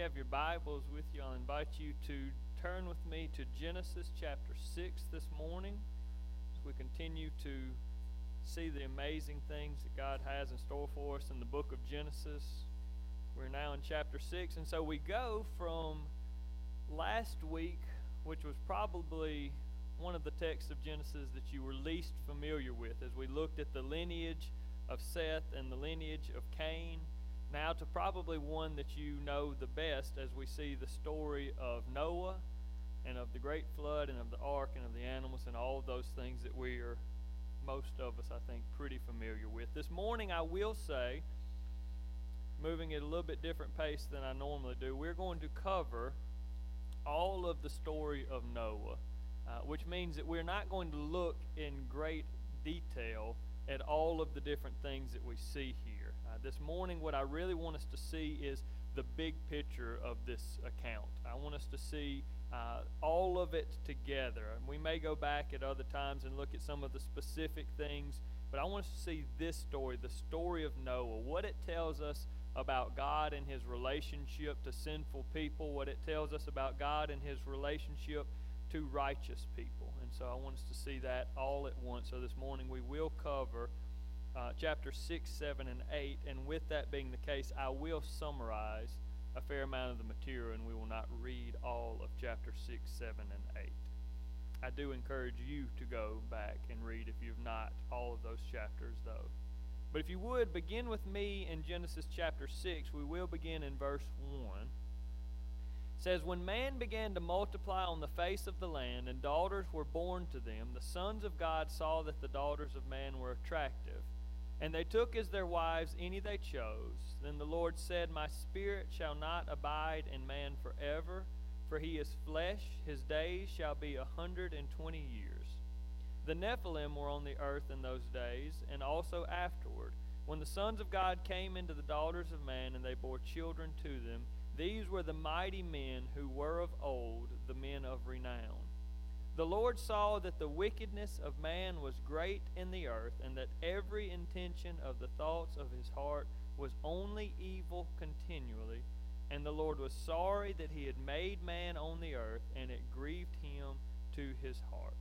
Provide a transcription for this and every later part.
you have your Bibles with you, I'll invite you to turn with me to Genesis chapter 6 this morning as we continue to see the amazing things that God has in store for us in the book of Genesis. We're now in chapter 6, and so we go from last week, which was probably one of the texts of Genesis that you were least familiar with, as we looked at the lineage of Seth and the lineage of Cain now to probably one that you know the best as we see the story of Noah and of the great flood and of the ark and of the animals and all of those things that we are, most of us, I think, pretty familiar with. This morning, I will say, moving at a little bit different pace than I normally do, we're going to cover all of the story of Noah, uh, which means that we're not going to look in great detail at all of the different things that we see here this morning, what I really want us to see is the big picture of this account. I want us to see uh, all of it together. And we may go back at other times and look at some of the specific things, but I want us to see this story, the story of Noah, what it tells us about God and his relationship to sinful people, what it tells us about God and his relationship to righteous people. And so I want us to see that all at once. So this morning we will cover uh, chapter 6, 7, and 8. And with that being the case, I will summarize a fair amount of the material, and we will not read all of chapter 6, 7, and 8. I do encourage you to go back and read if you've not all of those chapters, though. But if you would, begin with me in Genesis chapter 6. We will begin in verse 1. It says, When man began to multiply on the face of the land, and daughters were born to them, the sons of God saw that the daughters of man were attractive and they took as their wives any they chose. Then the Lord said, My spirit shall not abide in man forever, for he is flesh. His days shall be a hundred and twenty years. The Nephilim were on the earth in those days, and also afterward. When the sons of God came into the daughters of man, and they bore children to them, these were the mighty men who were of old, the men of renown. The Lord saw that the wickedness of man was great in the earth, and that every intention of the thoughts of his heart was only evil continually. And the Lord was sorry that he had made man on the earth, and it grieved him to his heart.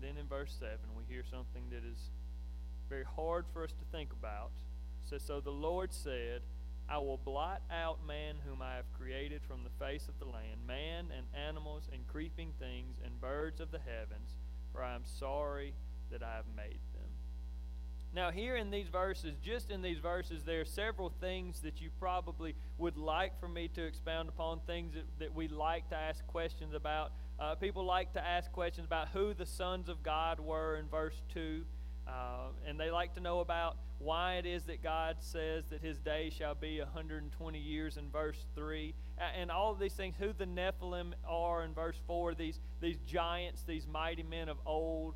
Then in verse 7, we hear something that is very hard for us to think about. It says, So the Lord said, I will blot out man whom I have created from the face of the land, man and animals and creeping things and birds of the heavens, for I am sorry that I have made them. Now, here in these verses, just in these verses, there are several things that you probably would like for me to expound upon, things that, that we like to ask questions about. Uh, people like to ask questions about who the sons of God were in verse 2. Uh, and they like to know about why it is that God says that his day shall be 120 years in verse 3. And all of these things, who the Nephilim are in verse 4, these, these giants, these mighty men of old.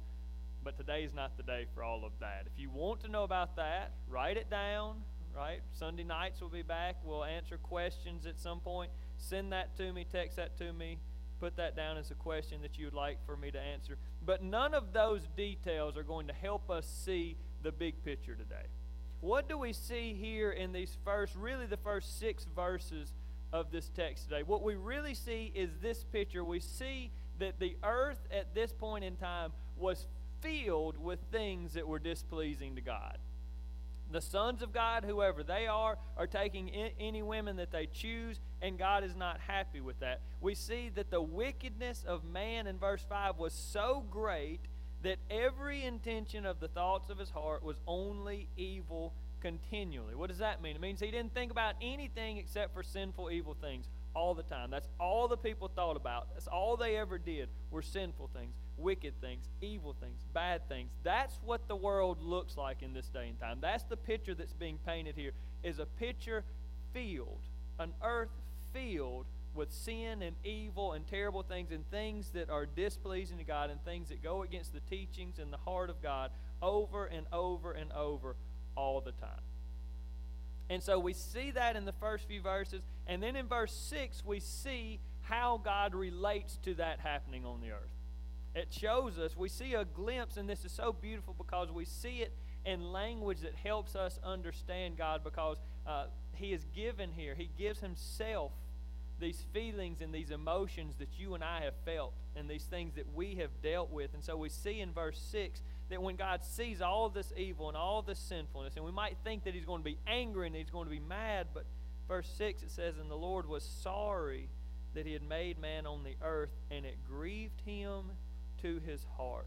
But today is not the day for all of that. If you want to know about that, write it down, right? Sunday nights we'll be back. We'll answer questions at some point. Send that to me, text that to me put that down as a question that you would like for me to answer. But none of those details are going to help us see the big picture today. What do we see here in these first, really the first six verses of this text today? What we really see is this picture. We see that the earth at this point in time was filled with things that were displeasing to God the sons of God, whoever they are, are taking any women that they choose, and God is not happy with that. We see that the wickedness of man in verse 5 was so great that every intention of the thoughts of his heart was only evil continually. What does that mean? It means he didn't think about anything except for sinful, evil things all the time. That's all the people thought about. That's all they ever did were sinful things wicked things, evil things, bad things. That's what the world looks like in this day and time. That's the picture that's being painted here is a picture filled, an earth filled with sin and evil and terrible things and things that are displeasing to God and things that go against the teachings and the heart of God over and over and over all the time. And so we see that in the first few verses. And then in verse 6, we see how God relates to that happening on the earth it shows us, we see a glimpse, and this is so beautiful because we see it in language that helps us understand God because uh, he is given here. He gives himself these feelings and these emotions that you and I have felt and these things that we have dealt with. And so we see in verse 6 that when God sees all this evil and all this sinfulness, and we might think that he's going to be angry and he's going to be mad, but verse 6 it says, And the Lord was sorry that he had made man on the earth, and it grieved him to his heart.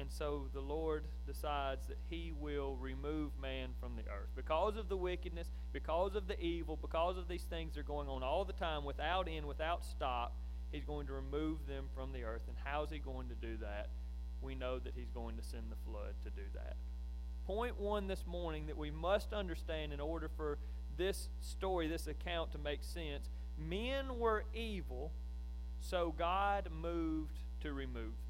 And so the Lord decides that he will remove man from the earth. Because of the wickedness, because of the evil, because of these things that are going on all the time without end, without stop, he's going to remove them from the earth. And how's he going to do that? We know that he's going to send the flood to do that. Point one this morning that we must understand in order for this story, this account to make sense men were evil, so God moved to remove them.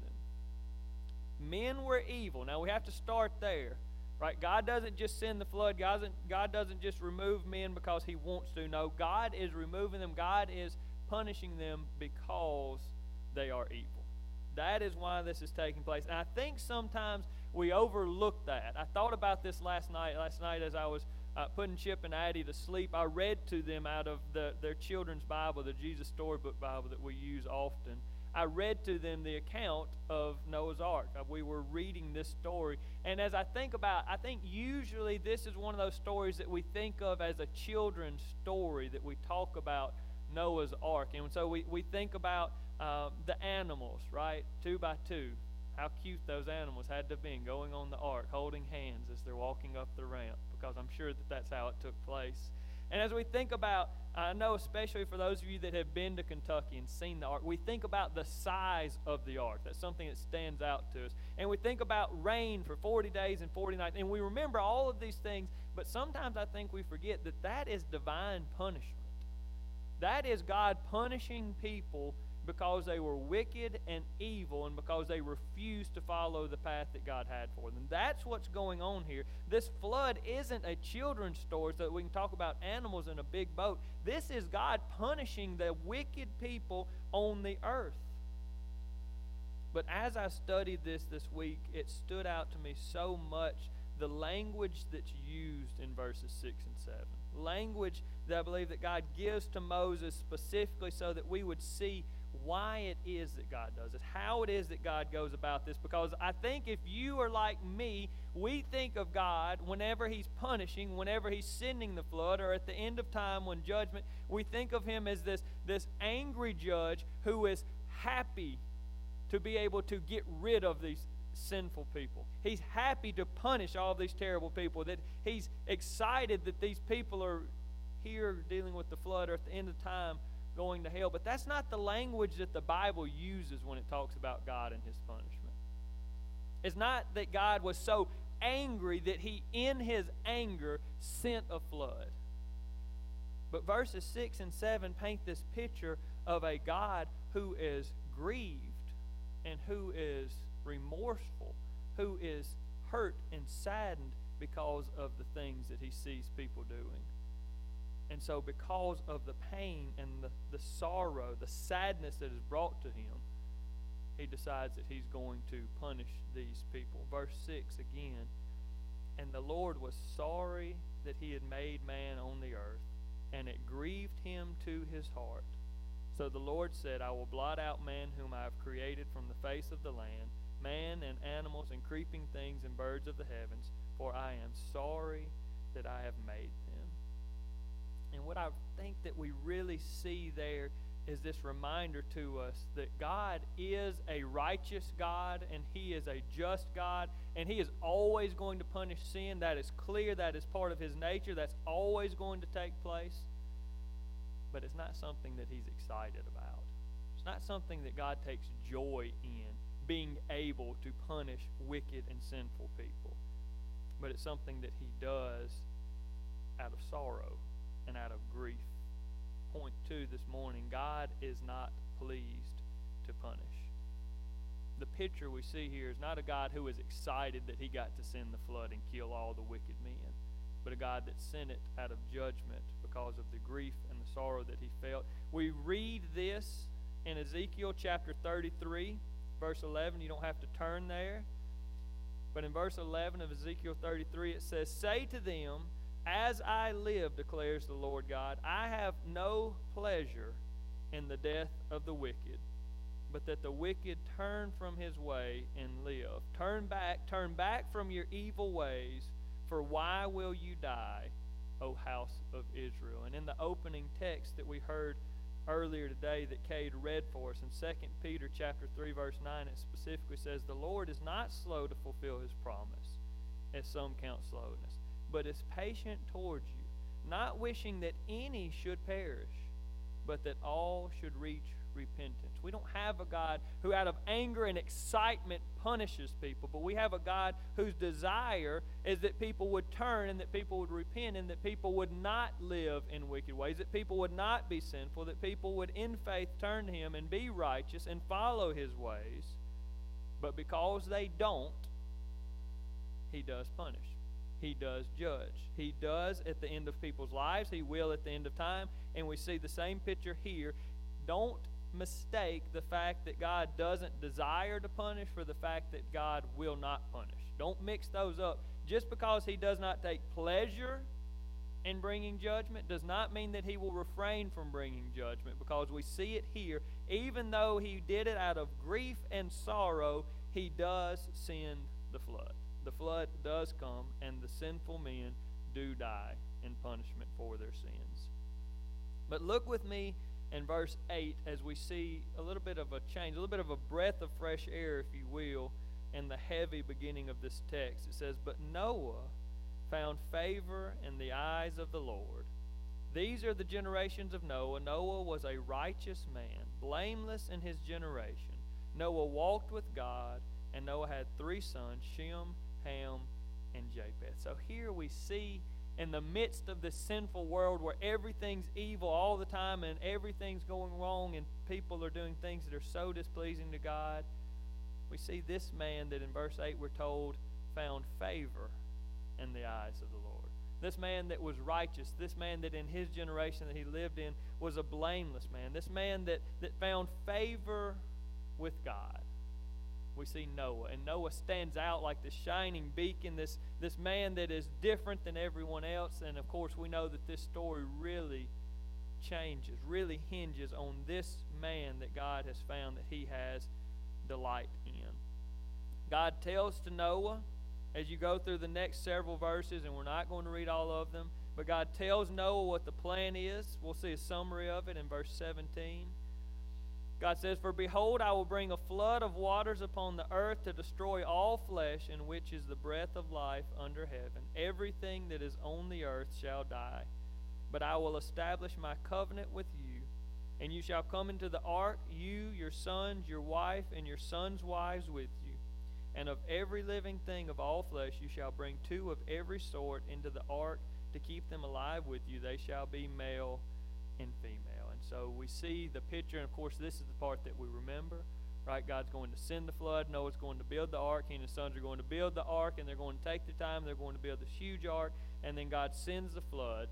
Men were evil. Now we have to start there. Right? God doesn't just send the flood. God doesn't, God doesn't just remove men because he wants to. No, God is removing them. God is punishing them because they are evil. That is why this is taking place. And I think sometimes we overlook that. I thought about this last night. Last night as I was uh, putting Chip and Addie to sleep, I read to them out of the, their children's Bible, the Jesus Storybook Bible that we use often. I read to them the account of Noah's Ark. Uh, we were reading this story. And as I think about, I think usually this is one of those stories that we think of as a children's story that we talk about Noah's Ark. And so we, we think about uh, the animals, right? Two by two. How cute those animals had to have been going on the ark, holding hands as they're walking up the ramp, because I'm sure that that's how it took place. And as we think about, I know especially for those of you that have been to Kentucky and seen the ark, we think about the size of the ark. That's something that stands out to us. And we think about rain for 40 days and 40 nights. And we remember all of these things, but sometimes I think we forget that that is divine punishment. That is God punishing people because they were wicked and evil and because they refused to follow the path that God had for them. That's what's going on here. This flood isn't a children's story so that we can talk about animals in a big boat. This is God punishing the wicked people on the earth. But as I studied this this week, it stood out to me so much the language that's used in verses 6 and 7. Language that I believe that God gives to Moses specifically so that we would see why it is that God does this, how it is that God goes about this. Because I think if you are like me, we think of God whenever He's punishing, whenever He's sending the flood, or at the end of time when judgment, we think of Him as this, this angry judge who is happy to be able to get rid of these sinful people. He's happy to punish all these terrible people, that He's excited that these people are here dealing with the flood or at the end of time going to hell. But that's not the language that the Bible uses when it talks about God and his punishment. It's not that God was so angry that he, in his anger, sent a flood. But verses 6 and 7 paint this picture of a God who is grieved and who is remorseful, who is hurt and saddened because of the things that he sees people doing. And so, because of the pain and the, the sorrow, the sadness that is brought to him, he decides that he's going to punish these people. Verse 6 again And the Lord was sorry that he had made man on the earth, and it grieved him to his heart. So the Lord said, I will blot out man whom I have created from the face of the land, man and animals and creeping things and birds of the heavens, for I am sorry that I have made and what I think that we really see there is this reminder to us that God is a righteous God and He is a just God and He is always going to punish sin. That is clear. That is part of His nature. That's always going to take place. But it's not something that He's excited about. It's not something that God takes joy in, being able to punish wicked and sinful people. But it's something that He does out of sorrow and out of grief. Point two this morning God is not pleased to punish. The picture we see here is not a God who is excited that he got to send the flood and kill all the wicked men, but a God that sent it out of judgment because of the grief and the sorrow that he felt. We read this in Ezekiel chapter 33, verse 11. You don't have to turn there. But in verse 11 of Ezekiel 33, it says, Say to them, As I live, declares the Lord God, I have no pleasure in the death of the wicked, but that the wicked turn from his way and live. Turn back, turn back from your evil ways, for why will you die, O house of Israel? And in the opening text that we heard earlier today that Cade read for us in 2 Peter chapter 3 verse 9 it specifically says the Lord is not slow to fulfill his promise as some count slowness but is patient towards you not wishing that any should perish but that all should reach repentance. We don't have a God who, out of anger and excitement, punishes people, but we have a God whose desire is that people would turn and that people would repent and that people would not live in wicked ways, that people would not be sinful, that people would, in faith, turn to Him and be righteous and follow His ways. But because they don't, He does punish. He does judge. He does at the end of people's lives. He will at the end of time. And we see the same picture here. Don't mistake the fact that God doesn't desire to punish for the fact that God will not punish. Don't mix those up. Just because He does not take pleasure in bringing judgment does not mean that He will refrain from bringing judgment because we see it here. Even though He did it out of grief and sorrow, He does send the flood the flood does come, and the sinful men do die in punishment for their sins. But look with me in verse 8 as we see a little bit of a change, a little bit of a breath of fresh air, if you will, in the heavy beginning of this text. It says, But Noah found favor in the eyes of the Lord. These are the generations of Noah. Noah was a righteous man, blameless in his generation. Noah walked with God, and Noah had three sons Shem, Ham, and Japheth. So here we see in the midst of this sinful world where everything's evil all the time and everything's going wrong and people are doing things that are so displeasing to God, we see this man that in verse 8 we're told found favor in the eyes of the Lord. This man that was righteous, this man that in his generation that he lived in was a blameless man, this man that, that found favor with God we see Noah. And Noah stands out like the shining beacon, this, this man that is different than everyone else. And of course, we know that this story really changes, really hinges on this man that God has found that he has delight in. God tells to Noah as you go through the next several verses, and we're not going to read all of them, but God tells Noah what the plan is. We'll see a summary of it in verse 17. God says, For behold, I will bring a flood of waters upon the earth to destroy all flesh, in which is the breath of life under heaven. Everything that is on the earth shall die. But I will establish my covenant with you, and you shall come into the ark, you, your sons, your wife, and your sons' wives with you. And of every living thing of all flesh you shall bring two of every sort into the ark to keep them alive with you. They shall be male and female. So we see the picture, and of course, this is the part that we remember. Right? God's going to send the flood. Noah's going to build the ark. He and his sons are going to build the ark, and they're going to take their time. They're going to build this huge ark, and then God sends the flood.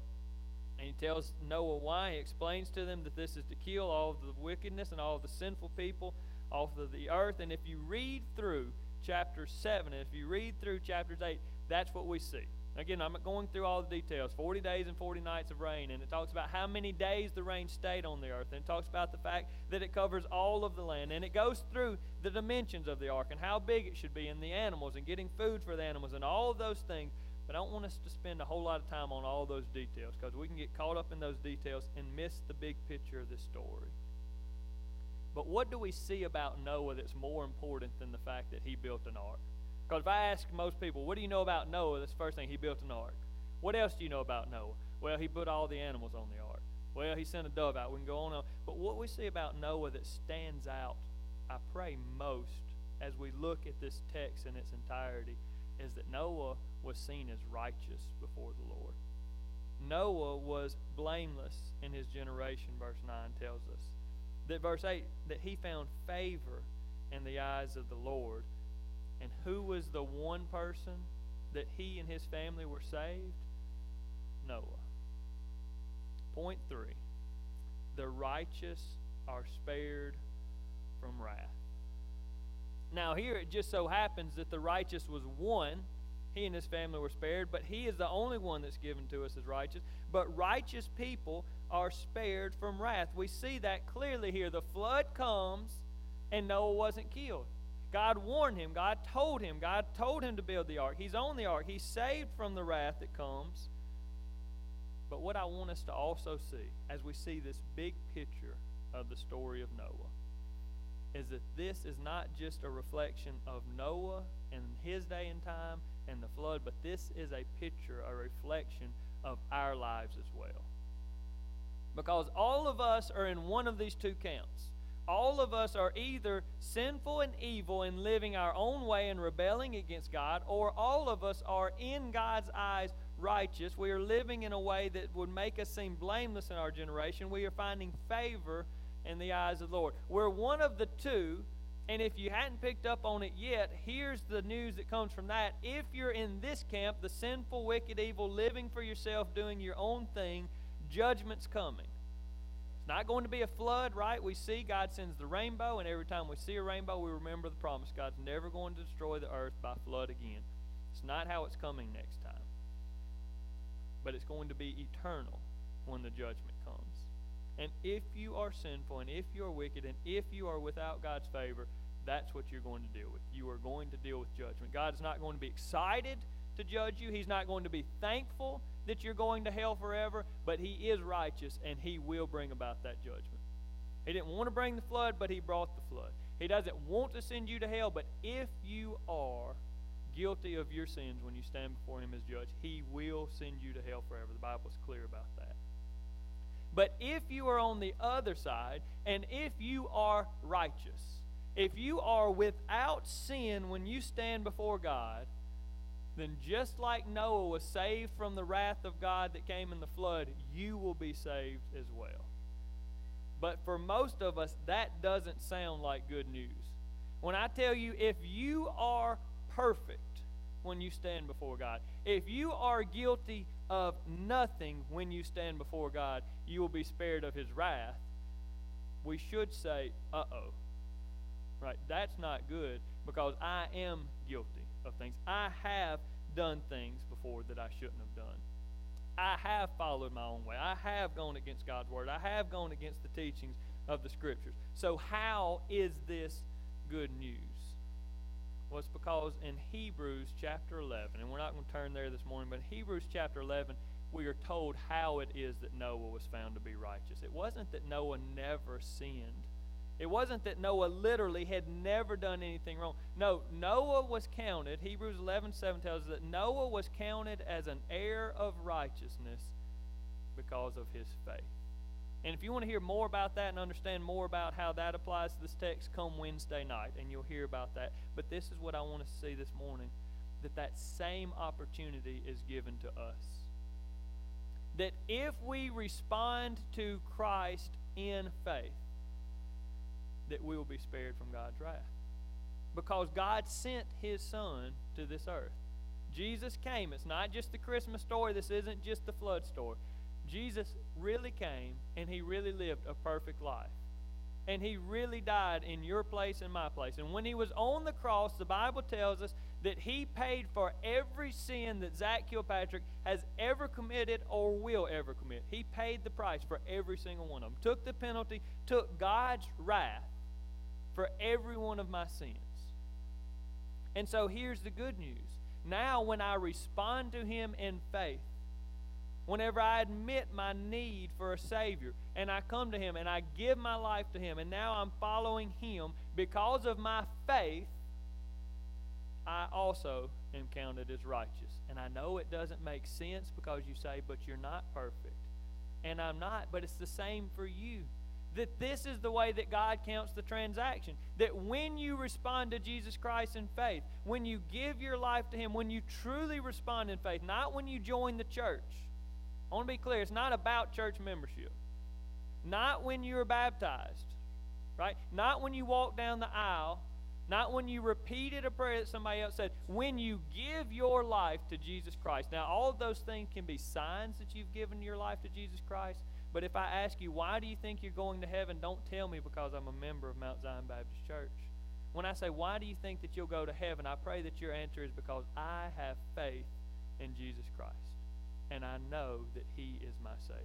And he tells Noah why. He explains to them that this is to kill all of the wickedness and all of the sinful people off of the earth. And if you read through chapter 7, and if you read through chapters 8, that's what we see. Again, I'm going through all the details 40 days and 40 nights of rain, and it talks about how many days the rain stayed on the earth, and it talks about the fact that it covers all of the land, and it goes through the dimensions of the ark and how big it should be, and the animals, and getting food for the animals, and all those things. But I don't want us to spend a whole lot of time on all those details because we can get caught up in those details and miss the big picture of this story. But what do we see about Noah that's more important than the fact that he built an ark? Because if I ask most people, what do you know about Noah? That's the first thing. He built an ark. What else do you know about Noah? Well, he put all the animals on the ark. Well, he sent a dove out. We can go on. on. But what we see about Noah that stands out, I pray most, as we look at this text in its entirety, is that Noah was seen as righteous before the Lord. Noah was blameless in his generation, verse 9 tells us. That verse 8, that he found favor in the eyes of the Lord. And who was the one person that he and his family were saved? Noah. Point three the righteous are spared from wrath. Now, here it just so happens that the righteous was one, he and his family were spared, but he is the only one that's given to us as righteous. But righteous people are spared from wrath. We see that clearly here. The flood comes, and Noah wasn't killed. God warned him. God told him. God told him to build the ark. He's on the ark. He's saved from the wrath that comes. But what I want us to also see as we see this big picture of the story of Noah is that this is not just a reflection of Noah and his day and time and the flood, but this is a picture, a reflection of our lives as well. Because all of us are in one of these two camps. All of us are either sinful and evil and living our own way and rebelling against God, or all of us are in God's eyes righteous. We are living in a way that would make us seem blameless in our generation. We are finding favor in the eyes of the Lord. We're one of the two, and if you hadn't picked up on it yet, here's the news that comes from that. If you're in this camp, the sinful, wicked, evil, living for yourself, doing your own thing, judgment's coming. Not going to be a flood, right? We see God sends the rainbow, and every time we see a rainbow, we remember the promise. God's never going to destroy the earth by flood again. It's not how it's coming next time. But it's going to be eternal when the judgment comes. And if you are sinful, and if you are wicked, and if you are without God's favor, that's what you're going to deal with. You are going to deal with judgment. God is not going to be excited to judge you. He's not going to be thankful that you're going to hell forever, but He is righteous and He will bring about that judgment. He didn't want to bring the flood, but He brought the flood. He doesn't want to send you to hell, but if you are guilty of your sins when you stand before Him as judge, He will send you to hell forever. The Bible is clear about that. But if you are on the other side, and if you are righteous, if you are without sin when you stand before God, then just like Noah was saved from the wrath of God that came in the flood, you will be saved as well. But for most of us, that doesn't sound like good news. When I tell you, if you are perfect when you stand before God, if you are guilty of nothing when you stand before God, you will be spared of his wrath. We should say, uh oh. Right? That's not good because I am guilty of things. I have done things before that I shouldn't have done. I have followed my own way. I have gone against God's word. I have gone against the teachings of the scriptures. So, how is this good news? Well, it's because in Hebrews chapter 11, and we're not going to turn there this morning, but in Hebrews chapter 11, we are told how it is that Noah was found to be righteous. It wasn't that Noah never sinned. It wasn't that Noah literally had never done anything wrong. No, Noah was counted, Hebrews 11 7 tells us that Noah was counted as an heir of righteousness because of his faith. And if you want to hear more about that and understand more about how that applies to this text, come Wednesday night and you'll hear about that. But this is what I want to see this morning that that same opportunity is given to us. That if we respond to Christ in faith, that we will be spared from God's wrath. Because God sent his son to this earth. Jesus came. It's not just the Christmas story. This isn't just the flood story. Jesus really came and he really lived a perfect life. And he really died in your place and my place. And when he was on the cross, the Bible tells us that he paid for every sin that Zach Kilpatrick has ever committed or will ever commit. He paid the price for every single one of them, took the penalty, took God's wrath for every one of my sins. And so here's the good news. Now, when I respond to him in faith, whenever I admit my need for a Savior and I come to Him and I give my life to Him and now I'm following Him because of my faith, I also am counted as righteous. And I know it doesn't make sense because you say, but you're not perfect. And I'm not, but it's the same for you. That this is the way that God counts the transaction. That when you respond to Jesus Christ in faith, when you give your life to Him, when you truly respond in faith, not when you join the church, I want to be clear, it's not about church membership. Not when you're baptized, right? Not when you walk down the aisle. Not when you repeated a prayer that somebody else said. When you give your life to Jesus Christ. Now, all of those things can be signs that you've given your life to Jesus Christ. But if I ask you, why do you think you're going to heaven? Don't tell me because I'm a member of Mount Zion Baptist Church. When I say, Why do you think that you'll go to heaven? I pray that your answer is because I have faith in Jesus Christ. And I know that He is my Savior.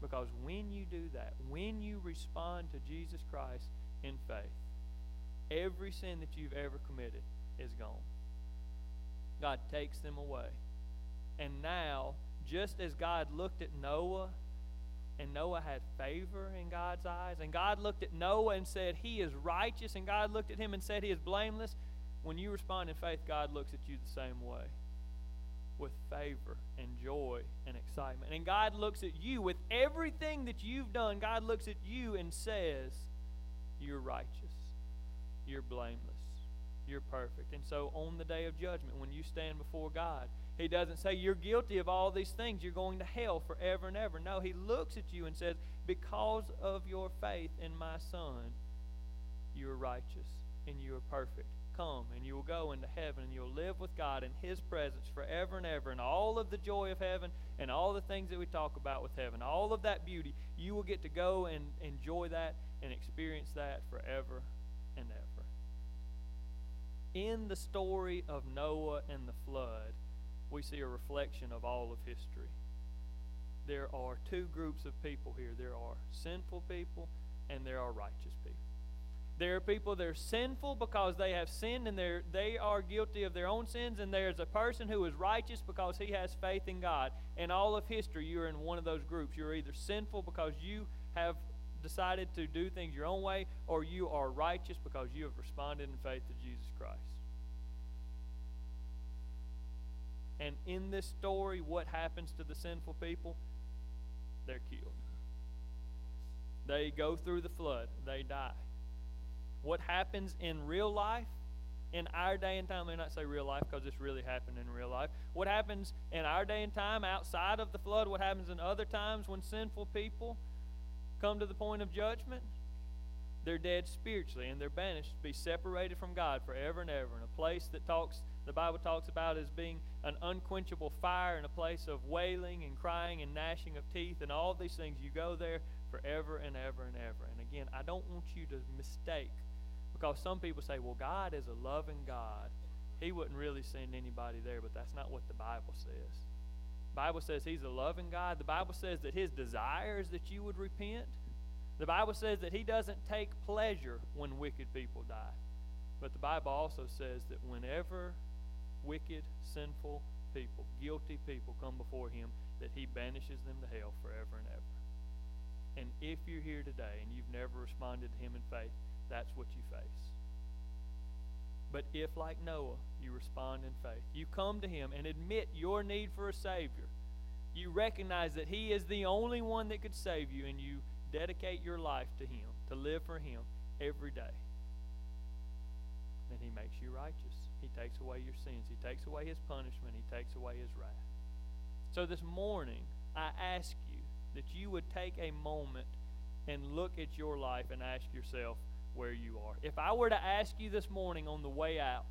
Because when you do that, when you respond to Jesus Christ in faith, every sin that you've ever committed is gone. God takes them away. And now, just as God looked at Noah and Noah had favor in God's eyes, and God looked at Noah and said, He is righteous, and God looked at him and said, He is blameless. When you respond in faith, God looks at you the same way with favor and joy and excitement. And God looks at you with everything that you've done. God looks at you and says, You're righteous, you're blameless, you're perfect. And so on the day of judgment, when you stand before God, He doesn't say, You're guilty of all these things, you're going to hell forever and ever. No, He looks at you and says, Because of your faith in my Son, you are righteous and you are perfect come and you will go into heaven and you'll live with God in His presence forever and ever. And all of the joy of heaven and all the things that we talk about with heaven, all of that beauty, you will get to go and enjoy that and experience that forever and ever. In the story of Noah and the flood, we see a reflection of all of history. There are two groups of people here there are sinful people and there are righteous people. There are people that are sinful because they have sinned and they are guilty of their own sins. And there's a person who is righteous because he has faith in God. In all of history, you're in one of those groups. You're either sinful because you have decided to do things your own way, or you are righteous because you have responded in faith to Jesus Christ. And in this story, what happens to the sinful people? They're killed. They go through the flood, they die what happens in real life in our day and time, I may not say real life because this really happened in real life. What happens in our day and time outside of the flood, what happens in other times when sinful people come to the point of judgment, they're dead spiritually and they're banished to be separated from God forever and ever in a place that talks the Bible talks about as being an unquenchable fire in a place of wailing and crying and gnashing of teeth and all these things. You go there forever and ever and ever. And again, I don't want you to mistake because some people say, well, God is a loving God. He wouldn't really send anybody there, but that's not what the Bible says. The Bible says He's a loving God. The Bible says that His desire is that you would repent. The Bible says that He doesn't take pleasure when wicked people die. But the Bible also says that whenever wicked, sinful people, guilty people come before Him, that He banishes them to hell forever and ever. And if you're here today and you've never responded to Him in faith, that's what you face. But if, like Noah, you respond in faith, you come to Him and admit your need for a Savior, you recognize that He is the only one that could save you, and you dedicate your life to Him, to live for Him every day, then He makes you righteous. He takes away your sins, He takes away His punishment, He takes away His wrath. So this morning, I ask you that you would take a moment and look at your life and ask yourself, where you are. If I were to ask you this morning on the way out,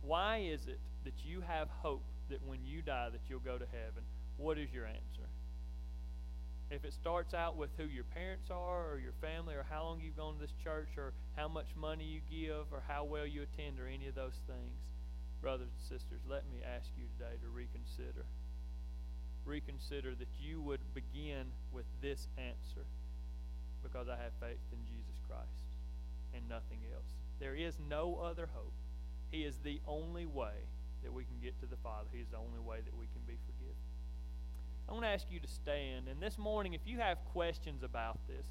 why is it that you have hope that when you die that you'll go to heaven? What is your answer? If it starts out with who your parents are or your family or how long you've gone to this church or how much money you give or how well you attend or any of those things, brothers and sisters, let me ask you today to reconsider. Reconsider that you would begin with this answer because I have faith in Jesus Christ and nothing else. There is no other hope. He is the only way that we can get to the Father. He is the only way that we can be forgiven. I want to ask you to stand. And this morning, if you have questions about this,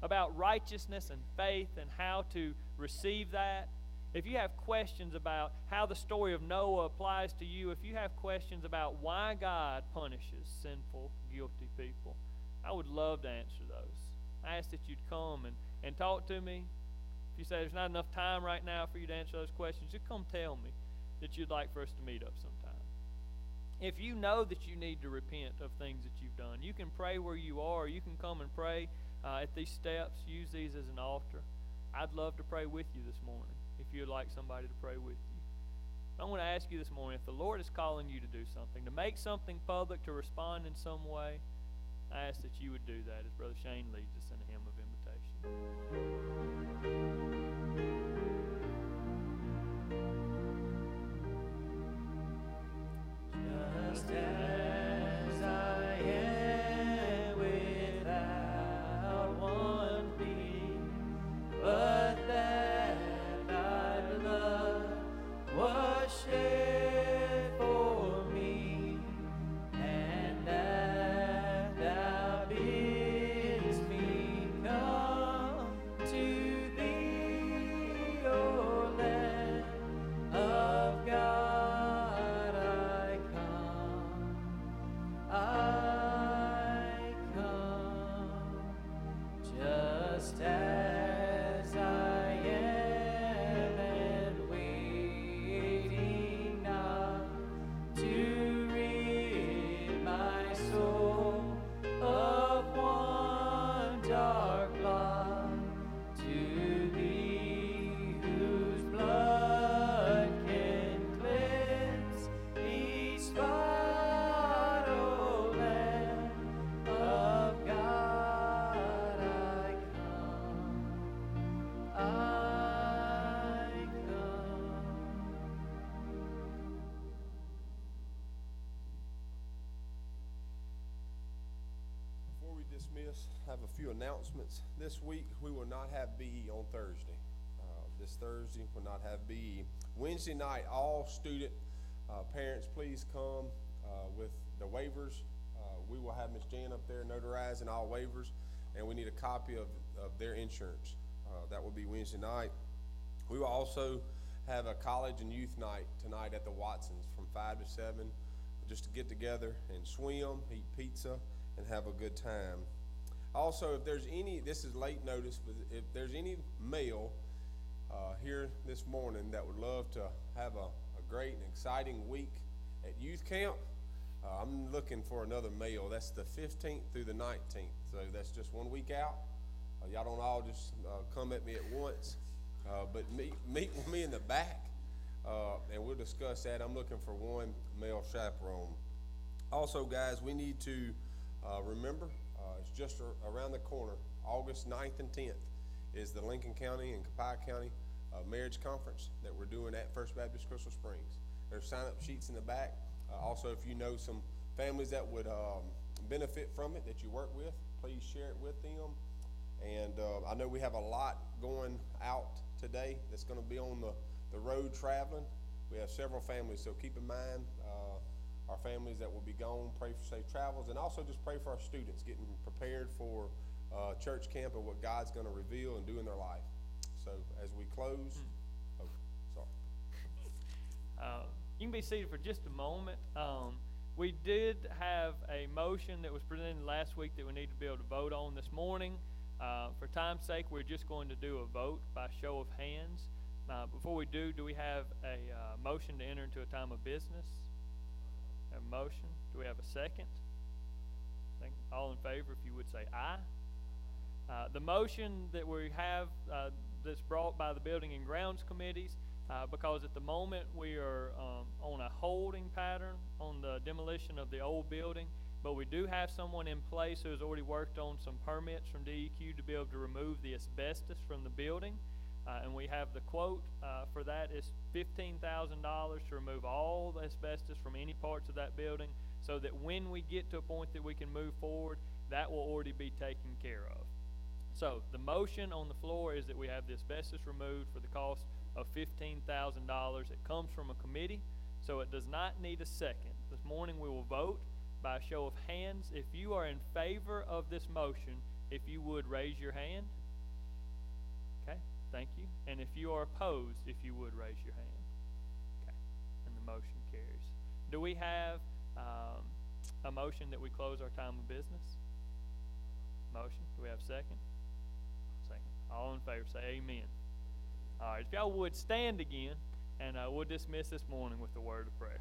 about righteousness and faith and how to receive that, if you have questions about how the story of Noah applies to you, if you have questions about why God punishes sinful, guilty people, I would love to answer those. I ask that you'd come and, and talk to me. If you say there's not enough time right now for you to answer those questions, just come tell me that you'd like for us to meet up sometime. If you know that you need to repent of things that you've done, you can pray where you are. You can come and pray uh, at these steps. Use these as an altar. I'd love to pray with you this morning if you'd like somebody to pray with you. I want to ask you this morning if the Lord is calling you to do something, to make something public, to respond in some way, I ask that you would do that as Brother Shane leads us in a hymn of invitation. Dismiss, have a few announcements. This week, we will not have BE on Thursday. Uh, This Thursday, will not have BE. Wednesday night, all student uh, parents, please come uh, with the waivers. Uh, We will have Ms. Jan up there notarizing all waivers, and we need a copy of, of their insurance. Uh, That will be Wednesday night. We will also have a college and youth night tonight at the Watsons from five to seven, just to get together and swim, eat pizza, and have a good time. Also, if there's any, this is late notice, but if there's any male uh, here this morning that would love to have a, a great and exciting week at youth camp, uh, I'm looking for another male. That's the 15th through the 19th, so that's just one week out. Uh, y'all don't all just uh, come at me at once, uh, but meet, meet with me in the back, uh, and we'll discuss that. I'm looking for one male chaperone. Also, guys, we need to remember uh, it's just around the corner. August 9th and 10th is the Lincoln County and Copiah County uh, Marriage Conference that we're doing at First Baptist Crystal Springs. There's sign up sheets in the back. Uh, also, if you know some families that would um, benefit from it that you work with, please share it with them. And uh, I know we have a lot going out today that's going to be on the, the road traveling. We have several families, so keep in mind uh, our families that will be gone. Pray for safe travels, and also just pray for our students getting prepared for uh, church camp and what God's going to reveal and do in their life. So as we close, oh, sorry. Uh, You can be seated for just a moment. Um, We did have a motion that was presented last week that we need to be able to vote on this morning. Uh, For time's sake, we're just going to do a vote by show of hands. Uh, Before we do, do we have a uh, motion to enter into a time of business? A motion? Do we have a second? Second. All in favor, if you would say aye. Uh, The motion that we have, uh, that's brought by the Building and Grounds Committees, uh, because at the moment, we are um, on a holding pattern on the demolition of the old building, but we do have someone in place who has already worked on some permits from DEQ to be able to remove the asbestos from the building. Uh, And we have the quote uh, for that is fifteen thousand dollars to remove all the asbestos from any parts of that building, so that when we get to a point that we can move forward, that will already be taken care of. So the motion on the floor is that we have the asbestos removed for the cost of fifteen thousand dollars. It comes from a committee, so it does not need a second. This morning we will vote by a show of hands. If you are in favor of this motion, if you would raise your hand. Thank you. And if you are opposed, if you would raise your hand. Okay, and the motion carries. Do we have, um, a motion that we close our time of business? Motion, do we have a second? Second. All in favor, say amen. All right, if y'all would stand again, and uh, we'll dismiss this morning with the word of prayer.